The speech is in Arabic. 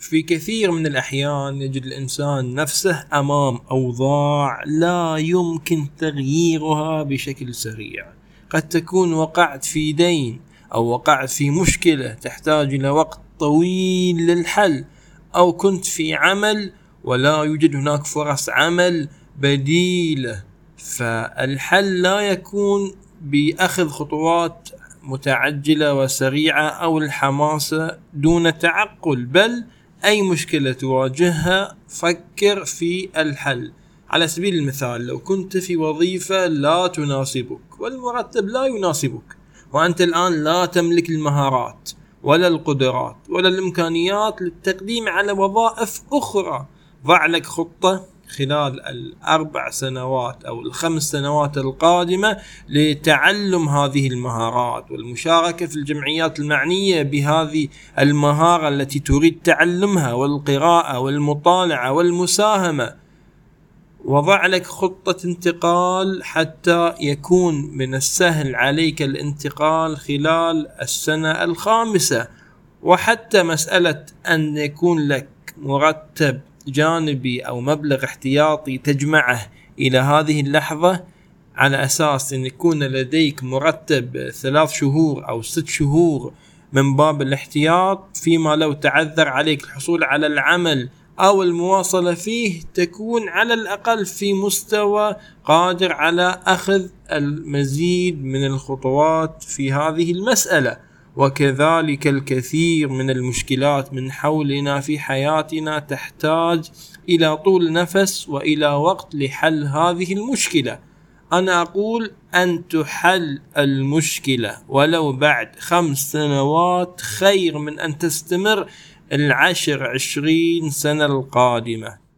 في كثير من الأحيان يجد الإنسان نفسه أمام أوضاع لا يمكن تغييرها بشكل سريع. قد تكون وقعت في دين أو وقعت في مشكلة تحتاج إلى وقت طويل للحل أو كنت في عمل ولا يوجد هناك فرص عمل بديلة. فالحل لا يكون بأخذ خطوات متعجلة وسريعة أو الحماسة دون تعقل بل أي مشكلة تواجهها فكر في الحل. على سبيل المثال لو كنت في وظيفة لا تناسبك والمرتب لا يناسبك وأنت الآن لا تملك المهارات ولا القدرات ولا الإمكانيات للتقديم على وظائف أخرى ضع لك خطة خلال الأربع سنوات أو الخمس سنوات القادمة لتعلم هذه المهارات والمشاركة في الجمعيات المعنية بهذه المهارة التي تريد تعلمها والقراءة والمطالعة والمساهمة. وضع لك خطة انتقال حتى يكون من السهل عليك الانتقال خلال السنة الخامسة. وحتى مسألة أن يكون لك مرتب جانبي أو مبلغ احتياطي تجمعه إلى هذه اللحظة على أساس أن يكون لديك مرتب ثلاث شهور أو ست شهور من باب الاحتياط فيما لو تعذر عليك الحصول على العمل أو المواصلة فيه تكون على الأقل في مستوى قادر على أخذ المزيد من الخطوات في هذه المسألة. وكذلك الكثير من المشكلات من حولنا في حياتنا تحتاج إلى طول نفس وإلى وقت لحل هذه المشكلة. أنا أقول أن تحل المشكلة ولو بعد خمس سنوات خير من أن تستمر العشر عشرين سنة القادمة.